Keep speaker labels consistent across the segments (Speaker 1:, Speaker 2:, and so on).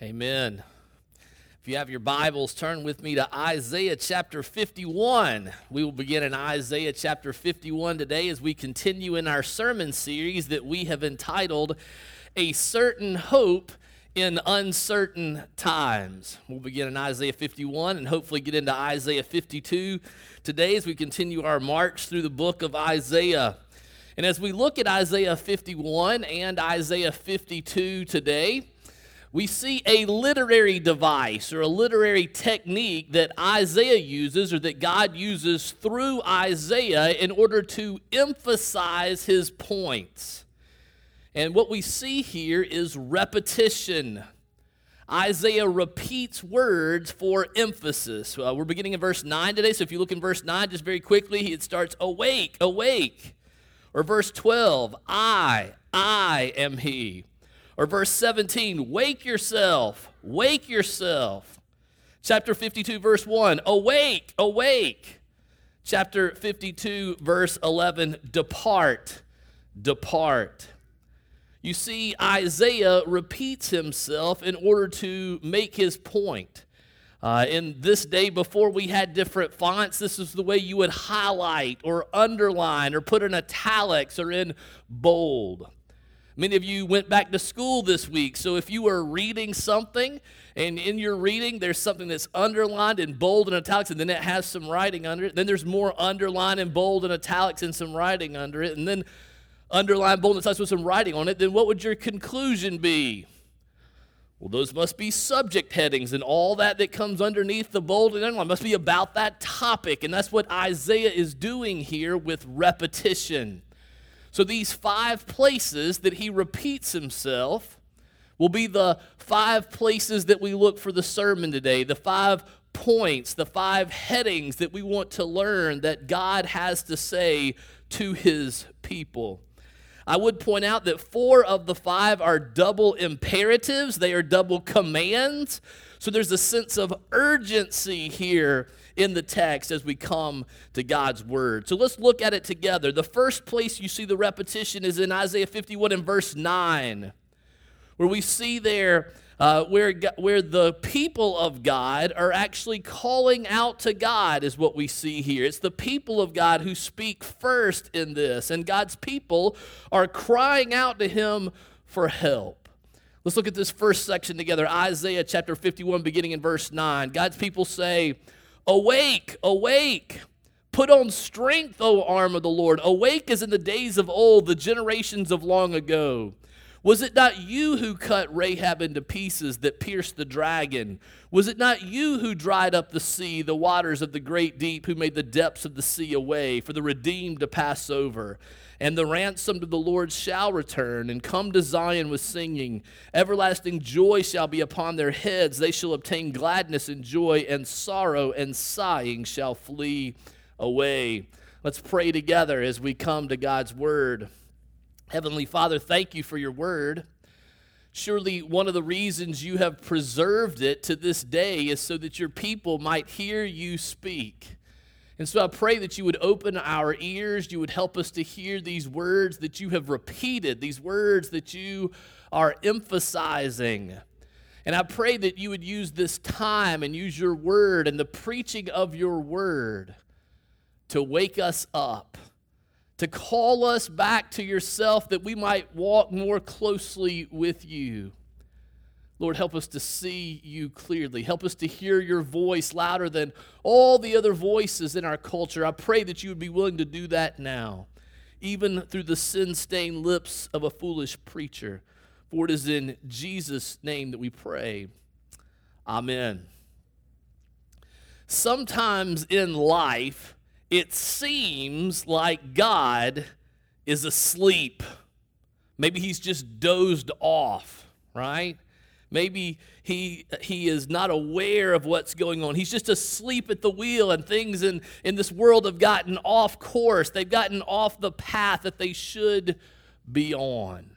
Speaker 1: Amen. If you have your Bibles, turn with me to Isaiah chapter 51. We will begin in Isaiah chapter 51 today as we continue in our sermon series that we have entitled A Certain Hope in Uncertain Times. We'll begin in Isaiah 51 and hopefully get into Isaiah 52 today as we continue our march through the book of Isaiah. And as we look at Isaiah 51 and Isaiah 52 today, we see a literary device or a literary technique that Isaiah uses or that God uses through Isaiah in order to emphasize his points. And what we see here is repetition. Isaiah repeats words for emphasis. Uh, we're beginning in verse 9 today, so if you look in verse 9 just very quickly, it starts awake, awake. Or verse 12, I, I am he. Or verse 17, wake yourself, wake yourself. Chapter 52, verse 1, awake, awake. Chapter 52, verse 11, depart, depart. You see, Isaiah repeats himself in order to make his point. Uh, in this day, before we had different fonts, this is the way you would highlight or underline or put in italics or in bold. Many of you went back to school this week, so if you were reading something and in your reading there's something that's underlined in bold and italics and then it has some writing under it, then there's more underlined and bold and italics and some writing under it, and then underlined bold and italics with some writing on it, then what would your conclusion be? Well, those must be subject headings, and all that that comes underneath the bold and underline must be about that topic. And that's what Isaiah is doing here with repetition. So these five places that he repeats himself will be the five places that we look for the sermon today, the five points, the five headings that we want to learn that God has to say to his people. I would point out that four of the five are double imperatives, they are double commands. So there's a sense of urgency here in the text as we come to God's word. So let's look at it together. The first place you see the repetition is in Isaiah 51 and verse 9, where we see there uh, where, where the people of God are actually calling out to God, is what we see here. It's the people of God who speak first in this, and God's people are crying out to Him for help. Let's look at this first section together Isaiah chapter 51, beginning in verse 9. God's people say, Awake, awake. Put on strength, O arm of the Lord. Awake as in the days of old, the generations of long ago. Was it not you who cut Rahab into pieces that pierced the dragon? Was it not you who dried up the sea, the waters of the great deep, who made the depths of the sea a way for the redeemed to pass over? And the ransomed of the Lord shall return and come to Zion with singing. Everlasting joy shall be upon their heads. They shall obtain gladness and joy, and sorrow and sighing shall flee away. Let's pray together as we come to God's word. Heavenly Father, thank you for your word. Surely, one of the reasons you have preserved it to this day is so that your people might hear you speak. And so I pray that you would open our ears, you would help us to hear these words that you have repeated, these words that you are emphasizing. And I pray that you would use this time and use your word and the preaching of your word to wake us up, to call us back to yourself that we might walk more closely with you. Lord, help us to see you clearly. Help us to hear your voice louder than all the other voices in our culture. I pray that you would be willing to do that now, even through the sin stained lips of a foolish preacher. For it is in Jesus' name that we pray. Amen. Sometimes in life, it seems like God is asleep. Maybe he's just dozed off, right? Maybe he, he is not aware of what's going on. He's just asleep at the wheel, and things in, in this world have gotten off course. They've gotten off the path that they should be on.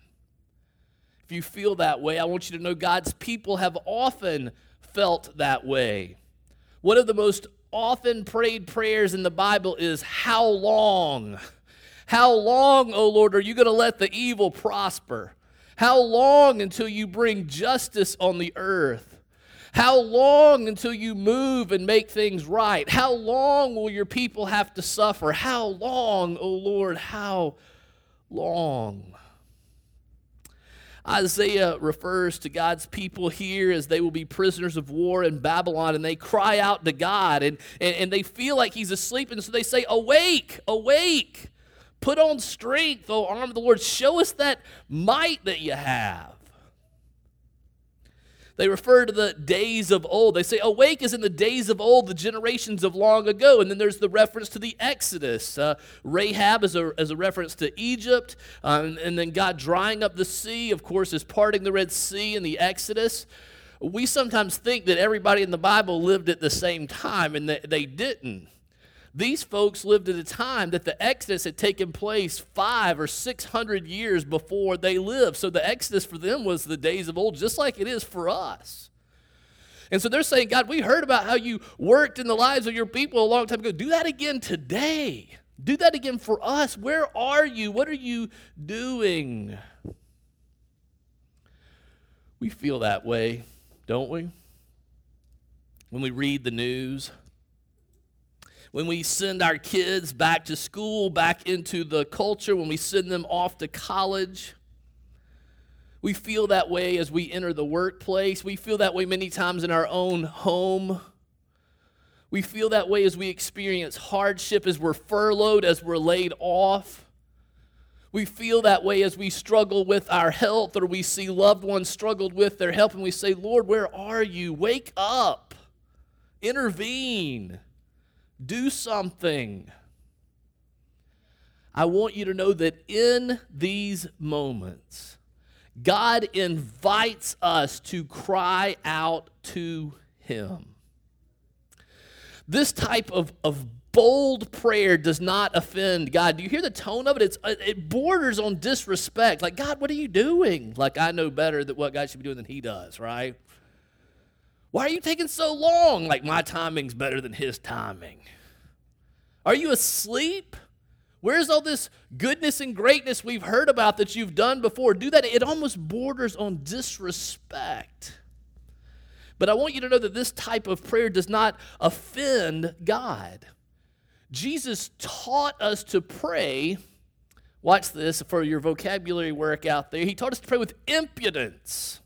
Speaker 1: If you feel that way, I want you to know God's people have often felt that way. One of the most often prayed prayers in the Bible is, How long? How long, O Lord, are you going to let the evil prosper? How long until you bring justice on the earth? How long until you move and make things right? How long will your people have to suffer? How long, O oh Lord, how long? Isaiah refers to God's people here as they will be prisoners of war in Babylon, and they cry out to God, and, and, and they feel like He's asleep, and so they say, Awake, awake, put on strength, O arm of the Lord, show us that might that you have. They refer to the days of old. They say, Awake is in the days of old, the generations of long ago. And then there's the reference to the Exodus. Uh, Rahab is a, as a reference to Egypt. Um, and then God drying up the sea, of course, is parting the Red Sea in the Exodus. We sometimes think that everybody in the Bible lived at the same time, and that they didn't. These folks lived at a time that the Exodus had taken place five or six hundred years before they lived. So the Exodus for them was the days of old, just like it is for us. And so they're saying, God, we heard about how you worked in the lives of your people a long time ago. Do that again today. Do that again for us. Where are you? What are you doing? We feel that way, don't we? When we read the news, when we send our kids back to school, back into the culture, when we send them off to college. We feel that way as we enter the workplace. We feel that way many times in our own home. We feel that way as we experience hardship, as we're furloughed, as we're laid off. We feel that way as we struggle with our health or we see loved ones struggled with their health and we say, Lord, where are you? Wake up, intervene. Do something. I want you to know that in these moments, God invites us to cry out to Him. This type of, of bold prayer does not offend God. Do you hear the tone of it? It's, uh, it borders on disrespect. Like, God, what are you doing? Like, I know better that what God should be doing than He does, right? Why are you taking so long? Like, my timing's better than His timing. Are you asleep? Where's all this goodness and greatness we've heard about that you've done before? Do that. It almost borders on disrespect. But I want you to know that this type of prayer does not offend God. Jesus taught us to pray. Watch this for your vocabulary work out there. He taught us to pray with impudence.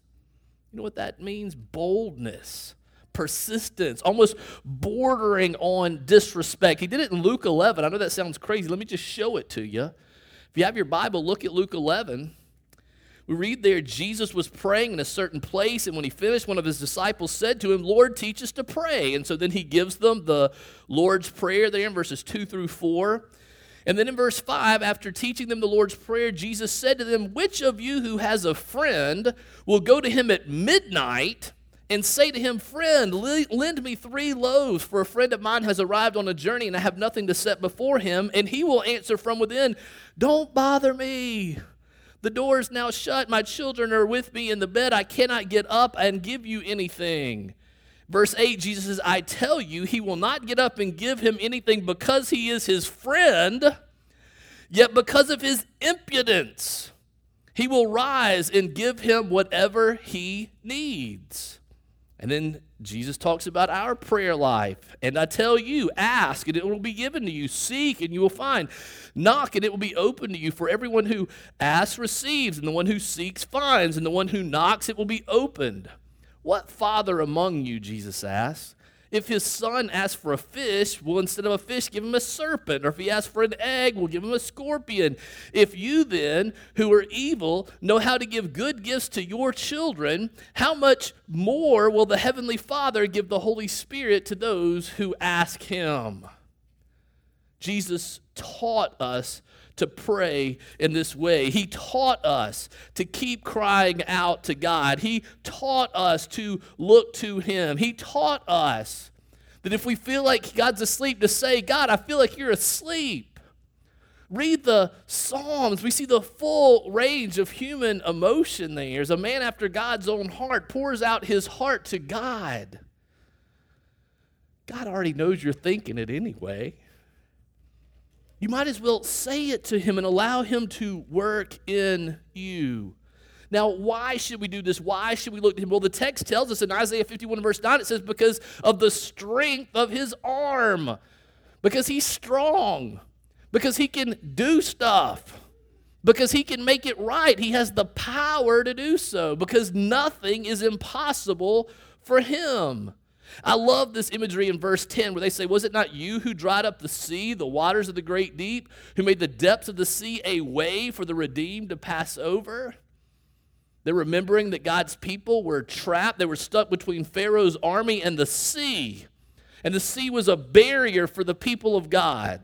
Speaker 1: You know what that means? Boldness persistence, almost bordering on disrespect. He did it in Luke 11. I know that sounds crazy. Let me just show it to you. If you have your Bible, look at Luke 11. We read there, Jesus was praying in a certain place, and when he finished, one of his disciples said to him, Lord, teach us to pray. And so then he gives them the Lord's Prayer there in verses 2 through 4. And then in verse 5, after teaching them the Lord's Prayer, Jesus said to them, Which of you who has a friend will go to him at midnight and say to him, Friend, lend me three loaves, for a friend of mine has arrived on a journey and I have nothing to set before him. And he will answer from within, Don't bother me. The door is now shut. My children are with me in the bed. I cannot get up and give you anything. Verse 8, Jesus says, I tell you, he will not get up and give him anything because he is his friend, yet because of his impudence, he will rise and give him whatever he needs. And then Jesus talks about our prayer life. And I tell you, ask and it will be given to you. Seek and you will find. Knock and it will be open to you. For everyone who asks receives, and the one who seeks finds, and the one who knocks it will be opened. What father among you, Jesus asked, if his son asks for a fish, we'll instead of a fish give him a serpent. Or if he asks for an egg, we'll give him a scorpion. If you then, who are evil, know how to give good gifts to your children, how much more will the Heavenly Father give the Holy Spirit to those who ask him? Jesus taught us to pray in this way. He taught us to keep crying out to God. He taught us to look to Him. He taught us that if we feel like God's asleep, to say, God, I feel like you're asleep. Read the Psalms. We see the full range of human emotion there. As a man after God's own heart pours out his heart to God. God already knows you're thinking it anyway. You might as well say it to him and allow him to work in you. Now, why should we do this? Why should we look to him? Well, the text tells us in Isaiah 51 verse 9, it says, because of the strength of his arm, because he's strong, because he can do stuff, because he can make it right. He has the power to do so, because nothing is impossible for him. I love this imagery in verse 10 where they say, Was it not you who dried up the sea, the waters of the great deep, who made the depths of the sea a way for the redeemed to pass over? They're remembering that God's people were trapped. They were stuck between Pharaoh's army and the sea. And the sea was a barrier for the people of God.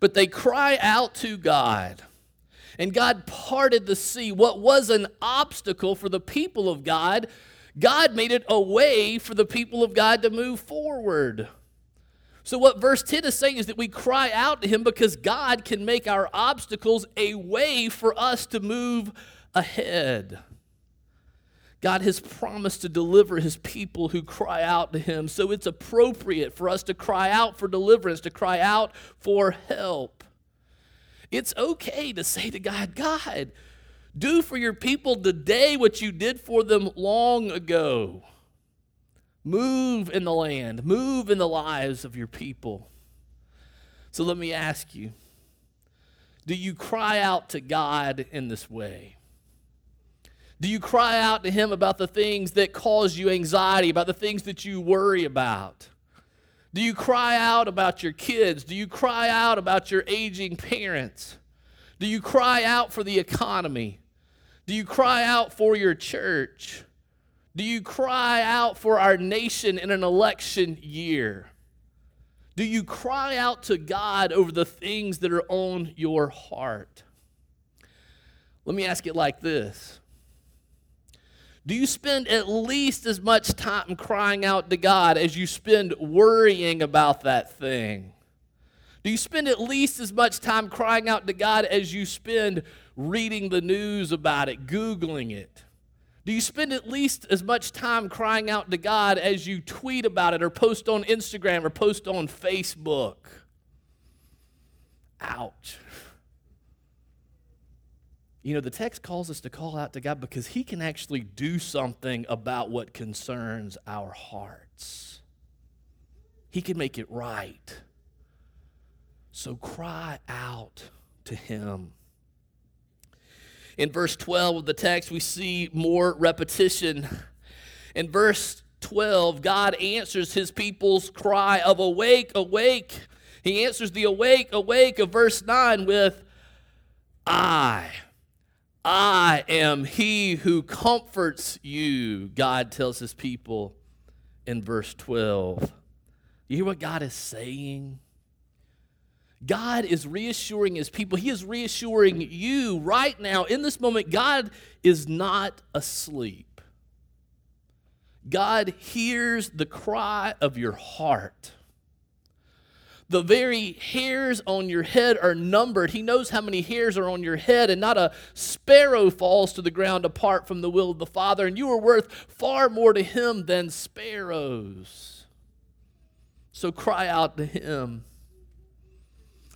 Speaker 1: But they cry out to God. And God parted the sea. What was an obstacle for the people of God, God made it a way for the people of God to move forward. So, what verse 10 is saying is that we cry out to Him because God can make our obstacles a way for us to move ahead. God has promised to deliver his people who cry out to him. So it's appropriate for us to cry out for deliverance, to cry out for help. It's okay to say to God, God, do for your people today what you did for them long ago. Move in the land, move in the lives of your people. So let me ask you do you cry out to God in this way? Do you cry out to Him about the things that cause you anxiety, about the things that you worry about? Do you cry out about your kids? Do you cry out about your aging parents? Do you cry out for the economy? Do you cry out for your church? Do you cry out for our nation in an election year? Do you cry out to God over the things that are on your heart? Let me ask it like this do you spend at least as much time crying out to God as you spend worrying about that thing? Do you spend at least as much time crying out to God as you spend reading the news about it, Googling it? Do you spend at least as much time crying out to God as you tweet about it or post on Instagram or post on Facebook? Ouch. You know, the text calls us to call out to God because He can actually do something about what concerns our hearts. He can make it right. So cry out to Him. In verse 12 of the text, we see more repetition. In verse 12, God answers His people's cry of awake, awake. He answers the awake, awake of verse 9 with, I I am he who comforts you, God tells his people in verse 12. You hear what God is saying? God is reassuring his people. He is reassuring you right now in this moment. God is not asleep. God hears the cry of your heart. The very hairs on your head are numbered. He knows how many hairs are on your head, and not a sparrow falls to the ground apart from the will of the Father. And you are worth far more to Him than sparrows. So cry out to Him.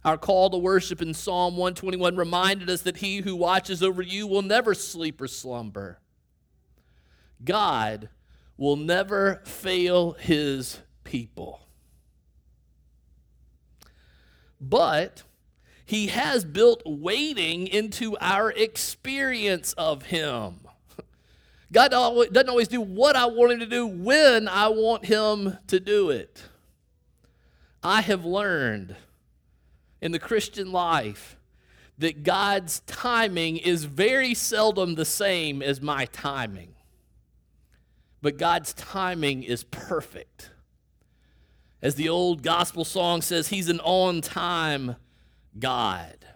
Speaker 1: Our call to worship in Psalm 121 reminded us that He who watches over you will never sleep or slumber. God will never fail His people. but he has built waiting into our experience of him. God doesn't always do what I want him to do when I want him to do it. I have learned in the Christian life that God's timing is very seldom the same as my timing. But God's timing is perfect. As the old gospel song says, He's an on time God.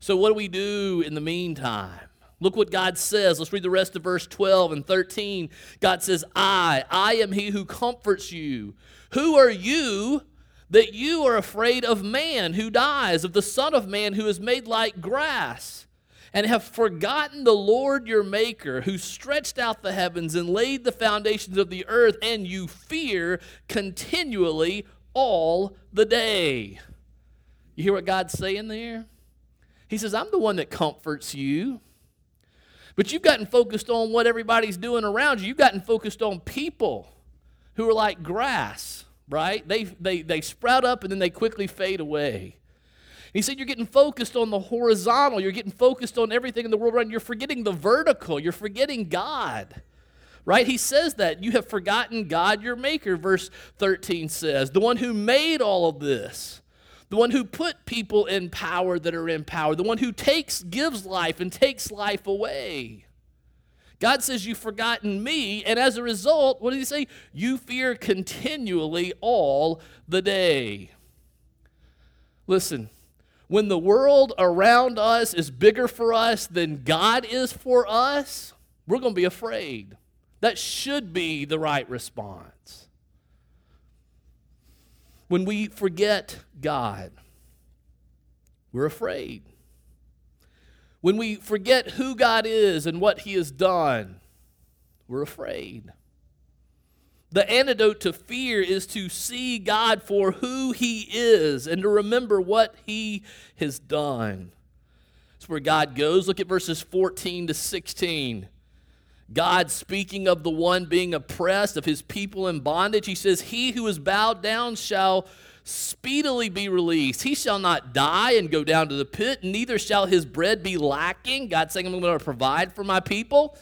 Speaker 1: So, what do we do in the meantime? Look what God says. Let's read the rest of verse 12 and 13. God says, I, I am he who comforts you. Who are you that you are afraid of man who dies, of the Son of Man who is made like grass? and have forgotten the Lord your Maker, who stretched out the heavens and laid the foundations of the earth, and you fear continually all the day. You hear what God's saying there? He says, I'm the one that comforts you. But you've gotten focused on what everybody's doing around you. You've gotten focused on people who are like grass, right? They, they, they sprout up and then they quickly fade away. He said, You're getting focused on the horizontal. You're getting focused on everything in the world around. You're forgetting the vertical. You're forgetting God. Right? He says that. You have forgotten God, your maker, verse 13 says. The one who made all of this. The one who put people in power that are in power. The one who takes, gives life and takes life away. God says, You've forgotten me. And as a result, what did he say? You fear continually all the day. Listen, when the world around us is bigger for us than God is for us, we're going to be afraid. That should be the right response. When we forget God, we're afraid. When we forget who God is and what He has done, we're afraid. The antidote to fear is to see God for who He is and to remember what He has done. That's where God goes. Look at verses 14 to 16. God speaking of the one being oppressed, of his people in bondage, he says, He who is bowed down shall speedily be released. He shall not die and go down to the pit, neither shall his bread be lacking. God saying, I'm going to provide for my people.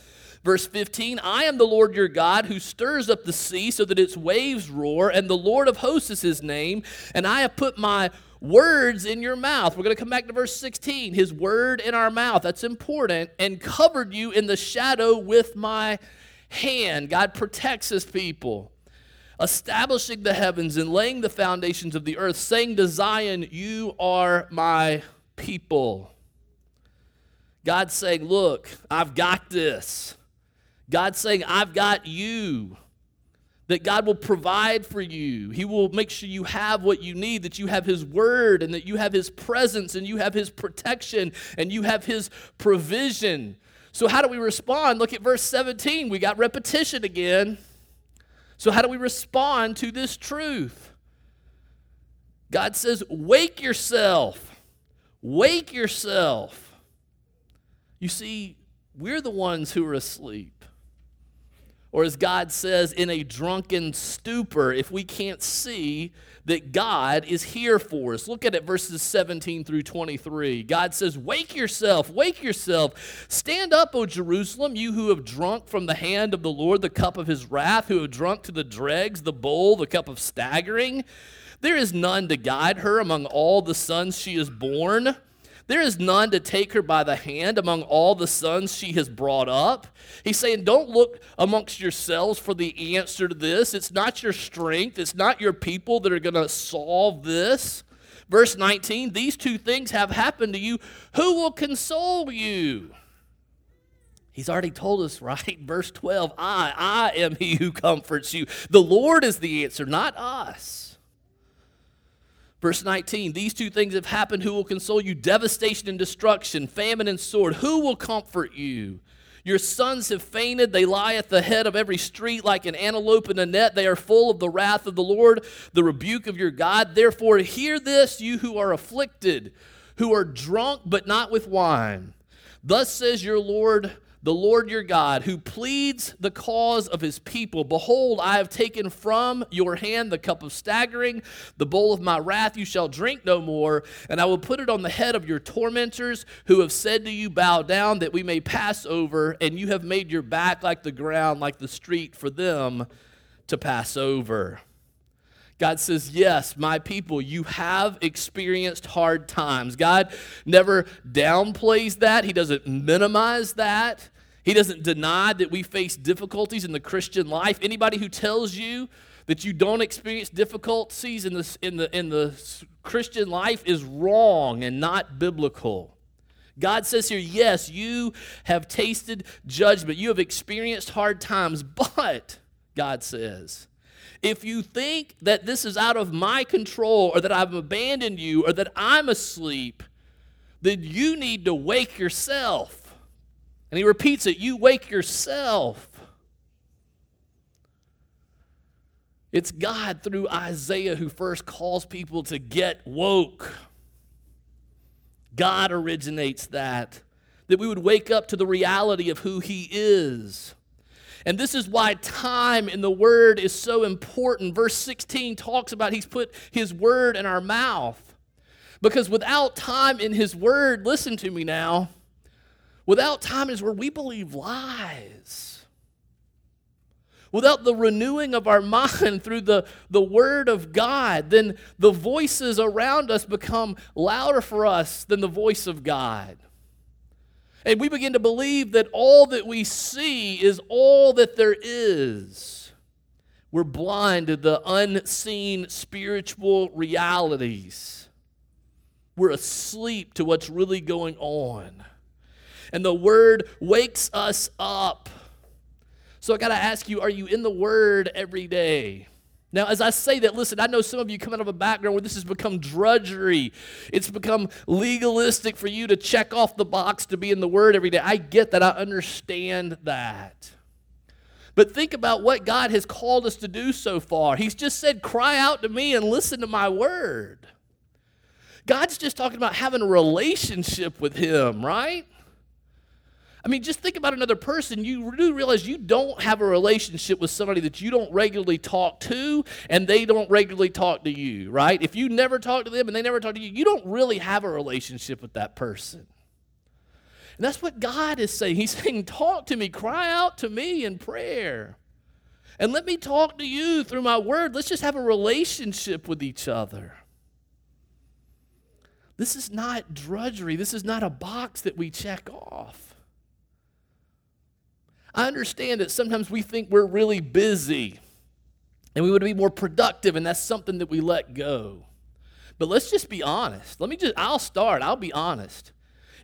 Speaker 1: Verse 15 I am the Lord your God who stirs up the sea so that its waves roar, and the Lord of hosts is his name, and I have put my words in your mouth. We're going to come back to verse 16. His word in our mouth, that's important, and covered you in the shadow with my hand. God protects his people, establishing the heavens and laying the foundations of the earth, saying to Zion, You are my people. God saying, Look, I've got this. God's saying, I've got you. That God will provide for you. He will make sure you have what you need, that you have His word, and that you have His presence, and you have His protection, and you have His provision. So, how do we respond? Look at verse 17. We got repetition again. So, how do we respond to this truth? God says, Wake yourself. Wake yourself. You see, we're the ones who are asleep or as God says, in a drunken stupor, if we can't see that God is here for us. Look at it, verses 17 through 23. God says, Wake yourself, wake yourself. Stand up, O Jerusalem, you who have drunk from the hand of the Lord the cup of his wrath, who have drunk to the dregs the bowl, the cup of staggering. There is none to guide her among all the sons she has borne. There is none to take her by the hand among all the sons she has brought up. He's saying, Don't look amongst yourselves for the answer to this. It's not your strength, it's not your people that are going to solve this. Verse 19, these two things have happened to you. Who will console you? He's already told us, right? Verse 12, I, I am he who comforts you. The Lord is the answer, not us. Verse 19, these two things have happened. Who will console you? Devastation and destruction, famine and sword. Who will comfort you? Your sons have fainted. They lie at the head of every street like an antelope in a net. They are full of the wrath of the Lord, the rebuke of your God. Therefore, hear this, you who are afflicted, who are drunk, but not with wine. Thus says your Lord the Lord your God, who pleads the cause of his people. Behold, I have taken from your hand the cup of staggering, the bowl of my wrath you shall drink no more, and I will put it on the head of your tormentors, who have said to you, Bow down, that we may pass over, and you have made your back like the ground, like the street for them to pass over. God says, Yes, my people, you have experienced hard times. God never downplays that, He doesn't minimize that. He doesn't deny that we face difficulties in the Christian life. Anybody who tells you that you don't experience difficulties in the, in the, in the Christian life is wrong and not biblical. God says here, yes, you have tasted judgment. You have experienced hard times, but, God says, if you think that this is out of my control or that I've abandoned you or that I'm asleep, then you need to wake yourself. And he repeats it you wake yourself. It's God through Isaiah who first calls people to get woke. God originates that that we would wake up to the reality of who He is. And this is why time in the Word is so important. Verse 16 talks about He's put His Word in our mouth. Because without time in His Word, listen to me now, without time is where we believe lies without the renewing of our mind through the, the Word of God, then the voices around us become louder for us than the voice of God. And we begin to believe that all that we see is all that there is. We're blind to the unseen spiritual realities. We're asleep to what's really going on. And the Word wakes us up so I got to ask you are you in the Word every day? Now, as I say that, listen, I know some of you come out of a background where this has become drudgery. It's become legalistic for you to check off the box to be in the Word every day. I get that. I understand that. But think about what God has called us to do so far. He's just said, cry out to me and listen to my Word. God's just talking about having a relationship with Him, right? I mean, just think about another person. You do realize you don't have a relationship with somebody that you don't regularly talk to and they don't regularly talk to you, right? If you never talk to them and they never talk to you, you don't really have a relationship with that person. And that's what God is saying. He's saying, Talk to me, cry out to me in prayer. And let me talk to you through my word. Let's just have a relationship with each other. This is not drudgery. This is not a box that we check off. I understand that sometimes we think we're really busy and we would be more productive, and that's something that we let go. But let's just be honest. Let me just, I'll start, I'll be honest.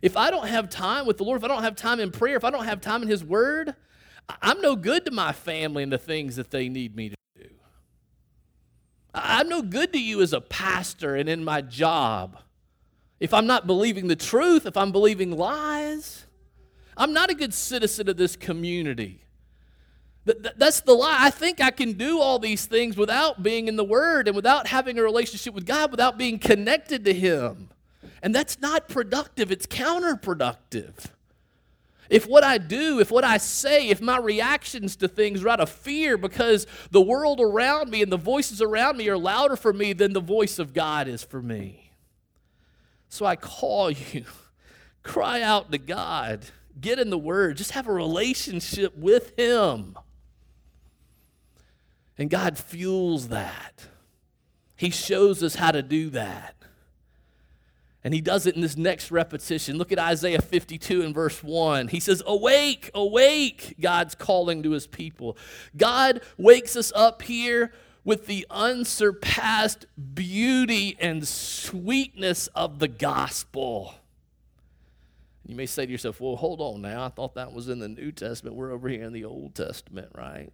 Speaker 1: If I don't have time with the Lord, if I don't have time in prayer, if I don't have time in His Word, I'm no good to my family and the things that they need me to do. I'm no good to you as a pastor and in my job if I'm not believing the truth, if I'm believing lies. I'm not a good citizen of this community. That's the lie. I think I can do all these things without being in the Word and without having a relationship with God, without being connected to Him. And that's not productive, it's counterproductive. If what I do, if what I say, if my reactions to things are out of fear because the world around me and the voices around me are louder for me than the voice of God is for me. So I call you, cry out to God get in the Word, just have a relationship with Him. And God fuels that. He shows us how to do that. And he does it in this next repetition. Look at Isaiah 52 and verse 1. He says, Awake, awake, God's calling to his people. God wakes us up here with the unsurpassed beauty and sweetness of the gospel. You may say to yourself, well, hold on now. I thought that was in the New Testament. We're over here in the Old Testament, right?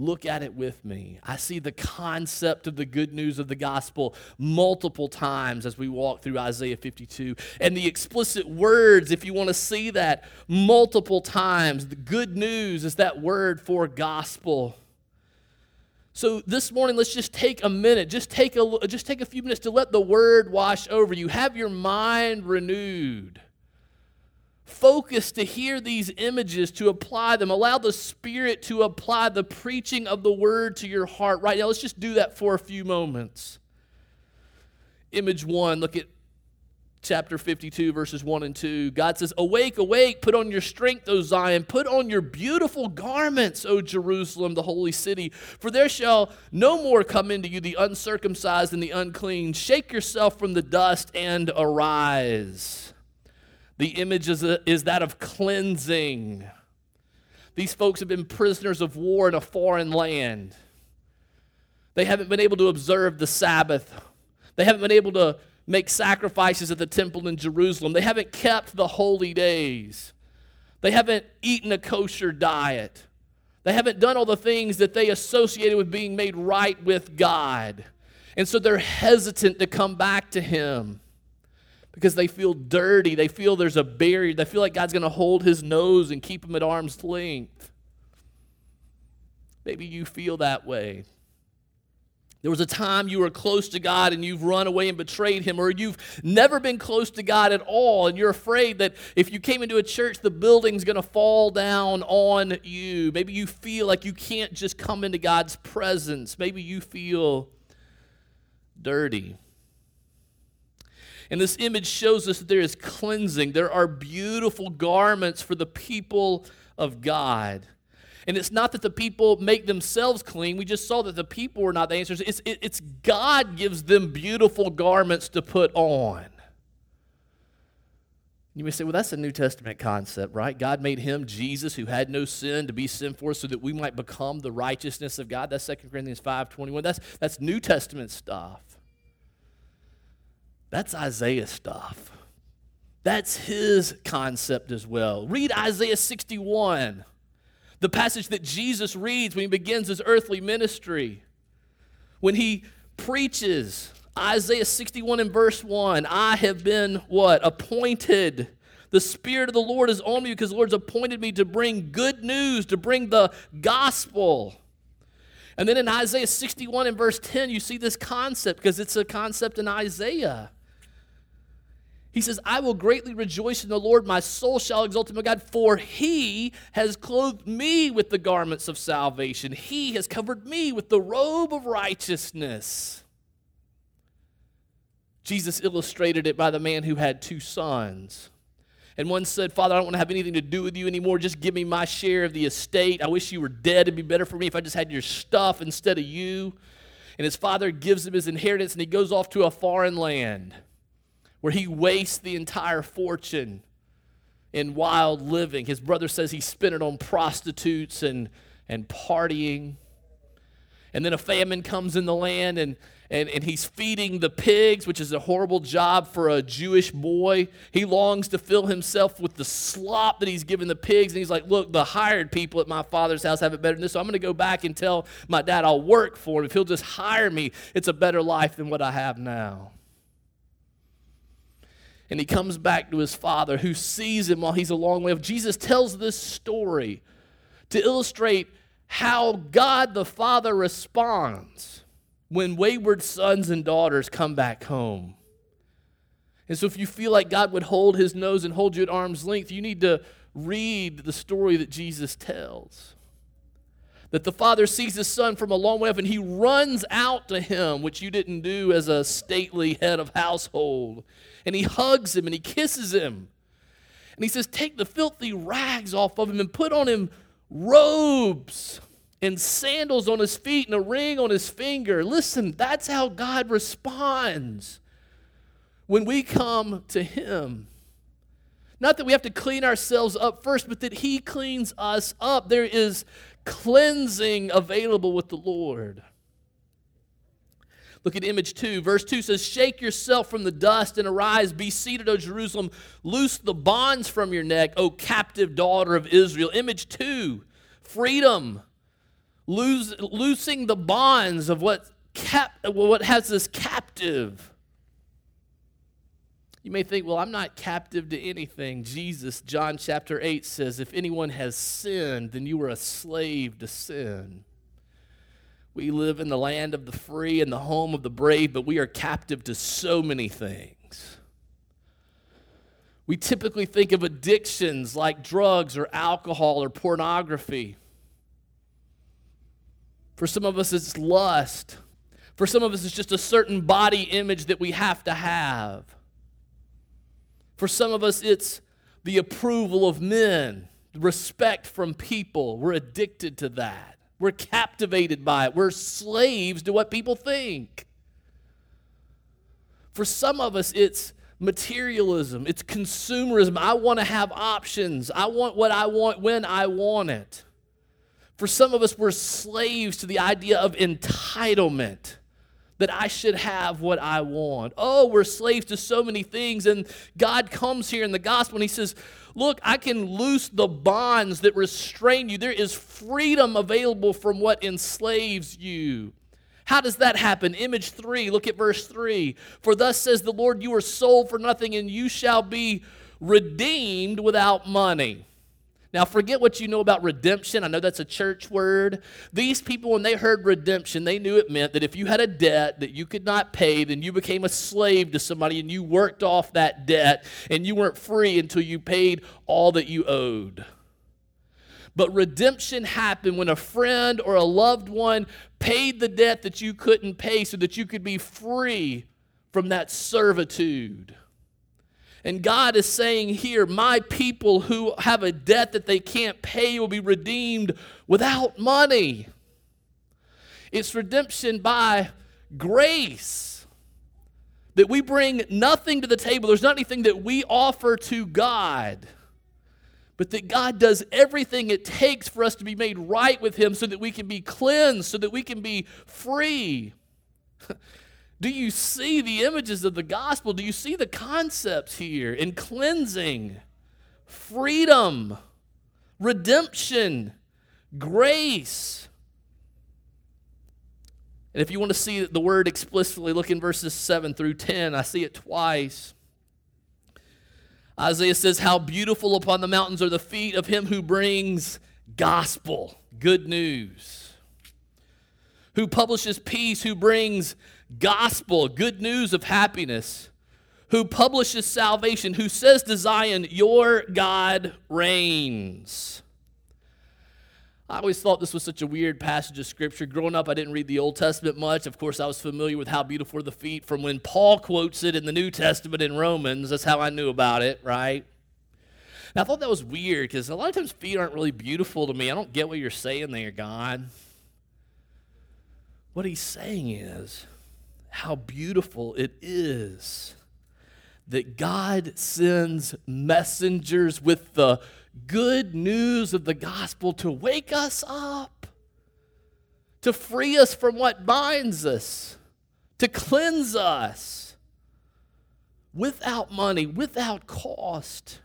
Speaker 1: Look at it with me. I see the concept of the good news of the gospel multiple times as we walk through Isaiah 52. And the explicit words, if you want to see that, multiple times. The good news is that word for gospel. So this morning, let's just take a minute, just take a, just take a few minutes to let the word wash over you. Have your mind renewed. Focus to hear these images, to apply them. Allow the Spirit to apply the preaching of the word to your heart right now. Let's just do that for a few moments. Image one, look at chapter 52, verses 1 and 2. God says, Awake, awake, put on your strength, O Zion, put on your beautiful garments, O Jerusalem, the holy city. For there shall no more come into you the uncircumcised and the unclean. Shake yourself from the dust and arise. The image is, a, is that of cleansing. These folks have been prisoners of war in a foreign land. They haven't been able to observe the Sabbath. They haven't been able to make sacrifices at the temple in Jerusalem. They haven't kept the holy days. They haven't eaten a kosher diet. They haven't done all the things that they associated with being made right with God. And so they're hesitant to come back to Him because they feel dirty. They feel there's a barrier. They feel like God's going to hold His nose and keep them at arm's length. Maybe you feel that way. There was a time you were close to God and you've run away and betrayed Him, or you've never been close to God at all, and you're afraid that if you came into a church, the building's going to fall down on you. Maybe you feel like you can't just come into God's presence. Maybe you feel dirty. And this image shows us that there is cleansing, there are beautiful garments for the people of God. And it's not that the people make themselves clean. We just saw that the people were not the answers. It's, it, it's God gives them beautiful garments to put on. You may say, well, that's a New Testament concept, right? God made him, Jesus, who had no sin, to be sin for so that we might become the righteousness of God. That's 2 Corinthians 5 21. That's, that's New Testament stuff. That's Isaiah stuff. That's his concept as well. Read Isaiah 61 the passage that Jesus reads when he begins his earthly ministry. When he preaches, Isaiah 61 and verse 1, I have been what? Appointed. The Spirit of the Lord is on me because the Lord's appointed me to bring good news, to bring the gospel. And then in Isaiah 61 and verse 10, you see this concept because it's a concept in Isaiah. He says, I will greatly rejoice in the Lord. My soul shall exult in my God, for he has clothed me with the garments of salvation. He has covered me with the robe of righteousness. Jesus illustrated it by the man who had two sons. And one said, Father, I don't want to have anything to do with you anymore. Just give me my share of the estate. I wish you were dead. It'd be better for me if I just had your stuff instead of you. And his father gives him his inheritance, and he goes off to a foreign land where he wastes the entire fortune in wild living. His brother says he spent it on prostitutes and, and partying. And then a famine comes in the land, and, and, and he's feeding the pigs, which is a horrible job for a Jewish boy. He longs to fill himself with the slop that he's given the pigs. And he's like, Look, the hired people at my father's house have it better than this. So I'm going to go back and tell my dad I'll work for him. If he'll just hire me, it's a better life than what I have now and he comes back to his father who sees him while he's a long way off. Jesus tells this story to illustrate how God the Father responds when wayward sons and daughters come back home. And so, if you feel like God would hold his nose and hold you at arm's length, you need to read the story that Jesus tells. That the father sees his son from a long way off and he runs out to him, which you didn't do as a stately head of household and he hugs him and he kisses him. And he says, Take the filthy rags off of him and put on him robes and sandals on his feet and a ring on his finger. Listen, that's how God responds when we come to him. Not that we have to clean ourselves up first, but that he cleans us up. There is cleansing available with the Lord. Look at image 2. Verse 2 says, Shake yourself from the dust and arise, be seated, O Jerusalem. Loose the bonds from your neck, O captive daughter of Israel. Image 2, freedom. Loosing the bonds of what, what has us captive. You may think, well, I'm not captive to anything. Jesus, John chapter 8 says, if anyone has sinned, then you are a slave to sin. We live in the land of the free and the home of the brave, but we are captive to so many things. We typically think of addictions like drugs or alcohol or pornography. For some of us, it's lust. For some of us, it's just a certain body image that we have to have. For some of us, it's the approval of men, respect from people. We're addicted to that. We're captivated by it. We're slaves to what people think. For some of us, it's materialism, it's consumerism. I want to have options, I want what I want when I want it. For some of us, we're slaves to the idea of entitlement that I should have what I want. Oh, we're slaves to so many things. And God comes here in the gospel and He says, Look, I can loose the bonds that restrain you. There is freedom available from what enslaves you. How does that happen? Image three, look at verse three. For thus says the Lord, you are sold for nothing, and you shall be redeemed without money. Now, forget what you know about redemption. I know that's a church word. These people, when they heard redemption, they knew it meant that if you had a debt that you could not pay, then you became a slave to somebody and you worked off that debt and you weren't free until you paid all that you owed. But redemption happened when a friend or a loved one paid the debt that you couldn't pay so that you could be free from that servitude. And God is saying here, My people who have a debt that they can't pay will be redeemed without money. It's redemption by grace. That we bring nothing to the table. There's not anything that we offer to God, but that God does everything it takes for us to be made right with Him so that we can be cleansed, so that we can be free. Do you see the images of the gospel? Do you see the concepts here in cleansing, freedom, redemption, grace? And if you want to see the word explicitly, look in verses 7 through 10. I see it twice. Isaiah says, How beautiful upon the mountains are the feet of him who brings gospel, good news, who publishes peace, who brings gospel, good news of happiness, who publishes salvation, who says to Zion, Your God reigns. I always thought this was such a weird passage of scripture. Growing up, I didn't read the Old Testament much. Of course, I was familiar with how beautiful are the feet from when Paul quotes it in the New Testament in Romans. That's how I knew about it, right? I thought that was weird because a lot of times feet aren't really beautiful to me. I don't get what you're saying there, God. What he's saying is, how beautiful it is that God sends messengers with the good news of the gospel to wake us up, to free us from what binds us, to cleanse us without money, without cost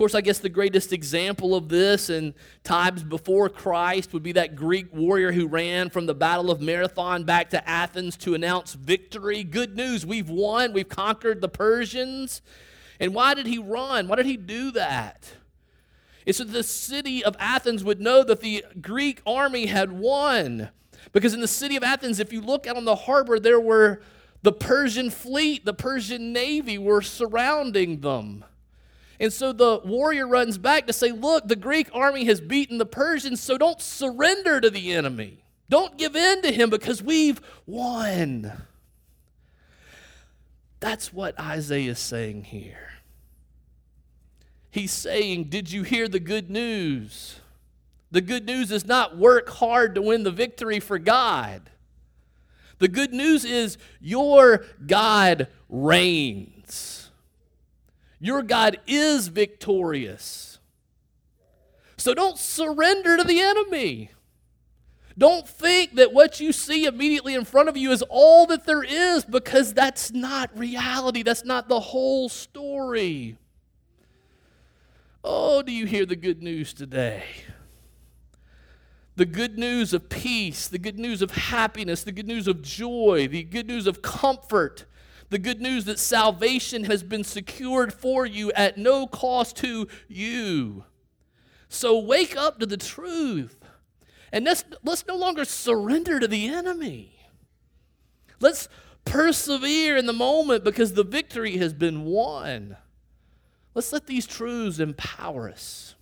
Speaker 1: course, I guess the greatest example of this in times before Christ would be that Greek warrior who ran from the Battle of Marathon back to Athens to announce victory. Good news, we've won, we've conquered the Persians. And why did he run? Why did he do that? It's so the city of Athens would know that the Greek army had won. Because in the city of Athens, if you look out on the harbor, there were the Persian fleet, the Persian navy were surrounding them. And so the warrior runs back to say, Look, the Greek army has beaten the Persians, so don't surrender to the enemy. Don't give in to him because we've won. That's what Isaiah is saying here. He's saying, Did you hear the good news? The good news is not work hard to win the victory for God. The good news is your God reigns. Your God is victorious. So don't surrender to the enemy. Don't think that what you see immediately in front of you is all that there is because that's not reality. That's not the whole story. Oh, do you hear the good news today? The good news of peace, the good news of happiness, the good news of joy, the good news of comfort, the good news that salvation has been secured for you at no cost to you. So wake up to the truth. And let's, let's no longer surrender to the enemy. Let's persevere in the moment because the victory has been won. Let's let these truths empower us.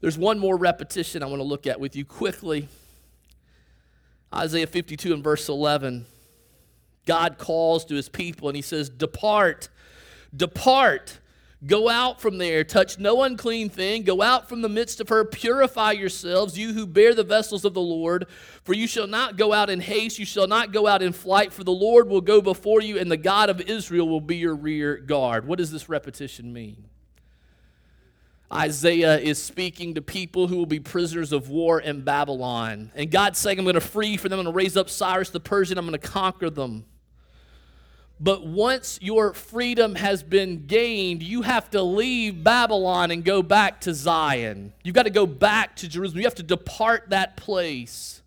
Speaker 1: There's one more repetition I want to look at with you quickly. Isaiah 52 and verse 11. God calls to his people and he says, Depart, depart, go out from there, touch no unclean thing, go out from the midst of her, purify yourselves, you who bear the vessels of the Lord. For you shall not go out in haste, you shall not go out in flight, for the Lord will go before you, and the God of Israel will be your rear guard. What does this repetition mean? Isaiah is speaking to people who will be prisoners of war in Babylon. And God's saying, I'm going to free for them. I'm going to raise up Cyrus the Persian. I'm going to conquer them. But once your freedom has been gained, you have to leave Babylon and go back to Zion. You've got to go back to Jerusalem. You have to depart that place.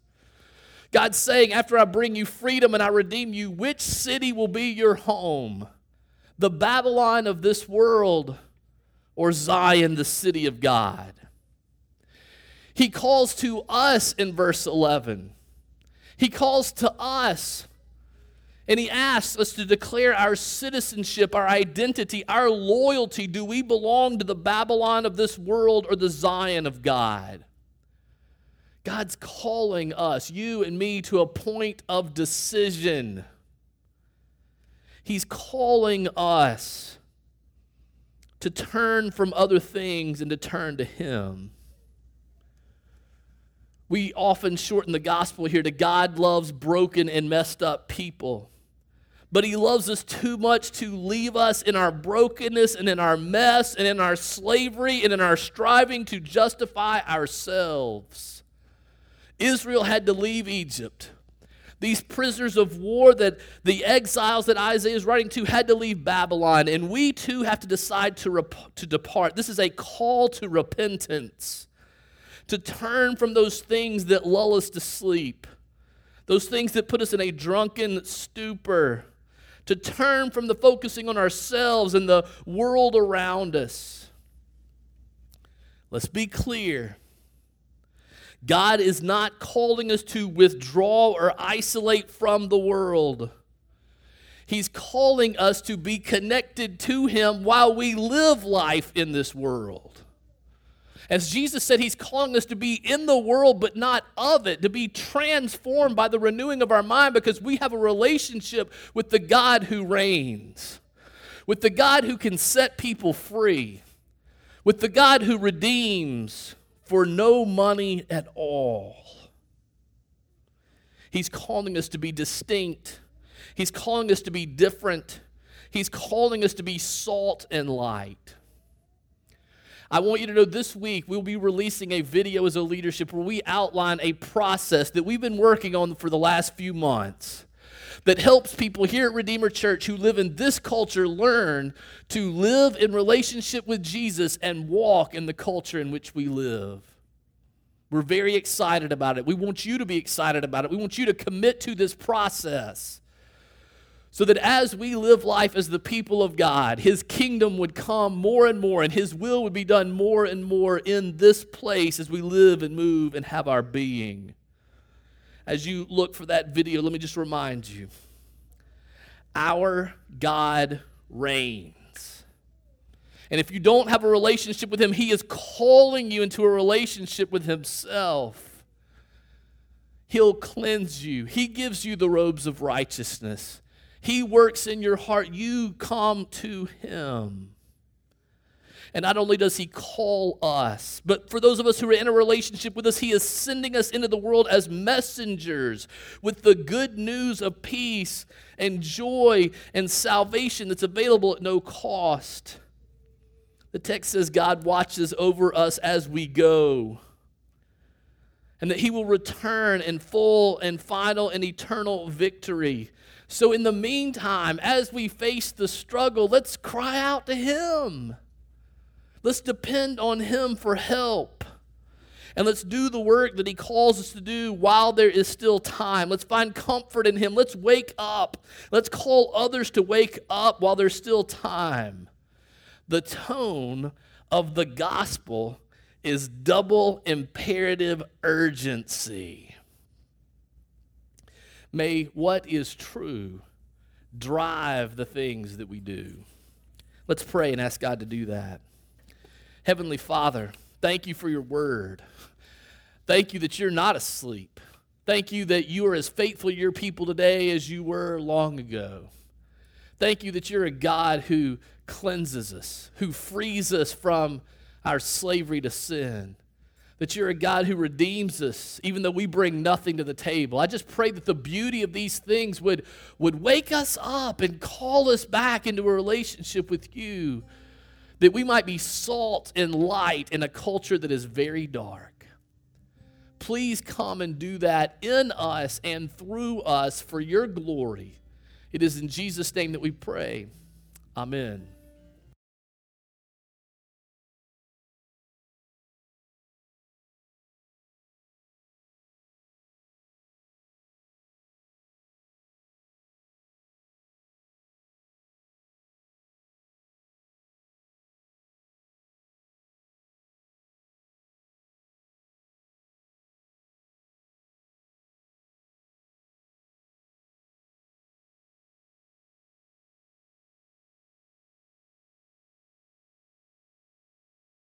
Speaker 1: God's saying, after I bring you freedom and I redeem you, which city will be your home? The Babylon of this world or Zion, the city of God. He calls to us in verse 11. He calls to us and he asks us to declare our citizenship, our identity, our loyalty. Do we belong to the Babylon of this world or the Zion of God? God's calling us, you and me, to a point of decision. He's calling us to turn from other things and to turn to Him. We often shorten the gospel here to God loves broken and messed up people. But He loves us too much to leave us in our brokenness and in our mess and in our slavery and in our striving to justify ourselves. Israel had to leave Egypt. These prisoners of war that the exiles that Isaiah is writing to had to leave Babylon, and we too have to decide to, rep- to depart. This is a call to repentance, to turn from those things that lull us to sleep, those things that put us in a drunken stupor, to turn from the focusing on ourselves and the world around us. Let's be clear God is not calling us to withdraw or isolate from the world. He's calling us to be connected to Him while we live life in this world. As Jesus said, He's calling us to be in the world, but not of it, to be transformed by the renewing of our mind because we have a relationship with the God who reigns, with the God who can set people free, with the God who redeems, for no money at all. He's calling us to be distinct. He's calling us to be different. He's calling us to be salt and light. I want you to know this week we'll be releasing a video as a leadership where we outline a process that we've been working on for the last few months that helps people here at Redeemer Church who live in this culture learn to live in relationship with Jesus and walk in the culture in which we live. We're very excited about it. We want you to be excited about it. We want you to commit to this process so that as we live life as the people of God, His kingdom would come more and more and His will would be done more and more in this place as we live and move and have our being as you look for that video, let me just remind you our God reigns. And if you don't have a relationship with Him, He is calling you into a relationship with Himself. He'll cleanse you, He gives you the robes of righteousness. He works in your heart. You come to Him. And not only does He call us, but for those of us who are in a relationship with us, He is sending us into the world as messengers with the good news of peace and joy and salvation that's available at no cost. The text says God watches over us as we go and that he will return in full and final and eternal victory. So, in the meantime, as we face the struggle, let's cry out to him. Let's depend on Him for help. And let's do the work that He calls us to do while there is still time. Let's find comfort in Him. Let's wake up. Let's call others to wake up while there's still time. The tone of the gospel is double imperative urgency. May what is true drive the things that we do. Let's pray and ask God to do that. Heavenly Father, thank you for your word. Thank you that you're not asleep. Thank you that you are as faithful to your people today as you were long ago. Thank you that you're a God who cleanses us, who frees us from our slavery to sin. That you're a God who redeems us, even though we bring nothing to the table. I just pray that the beauty of these things would, would wake us up and call us back into a relationship with you that we might be salt and light in a culture that is very dark. Please come and do that in us and through us for your glory. It is in Jesus' name that we pray. Amen.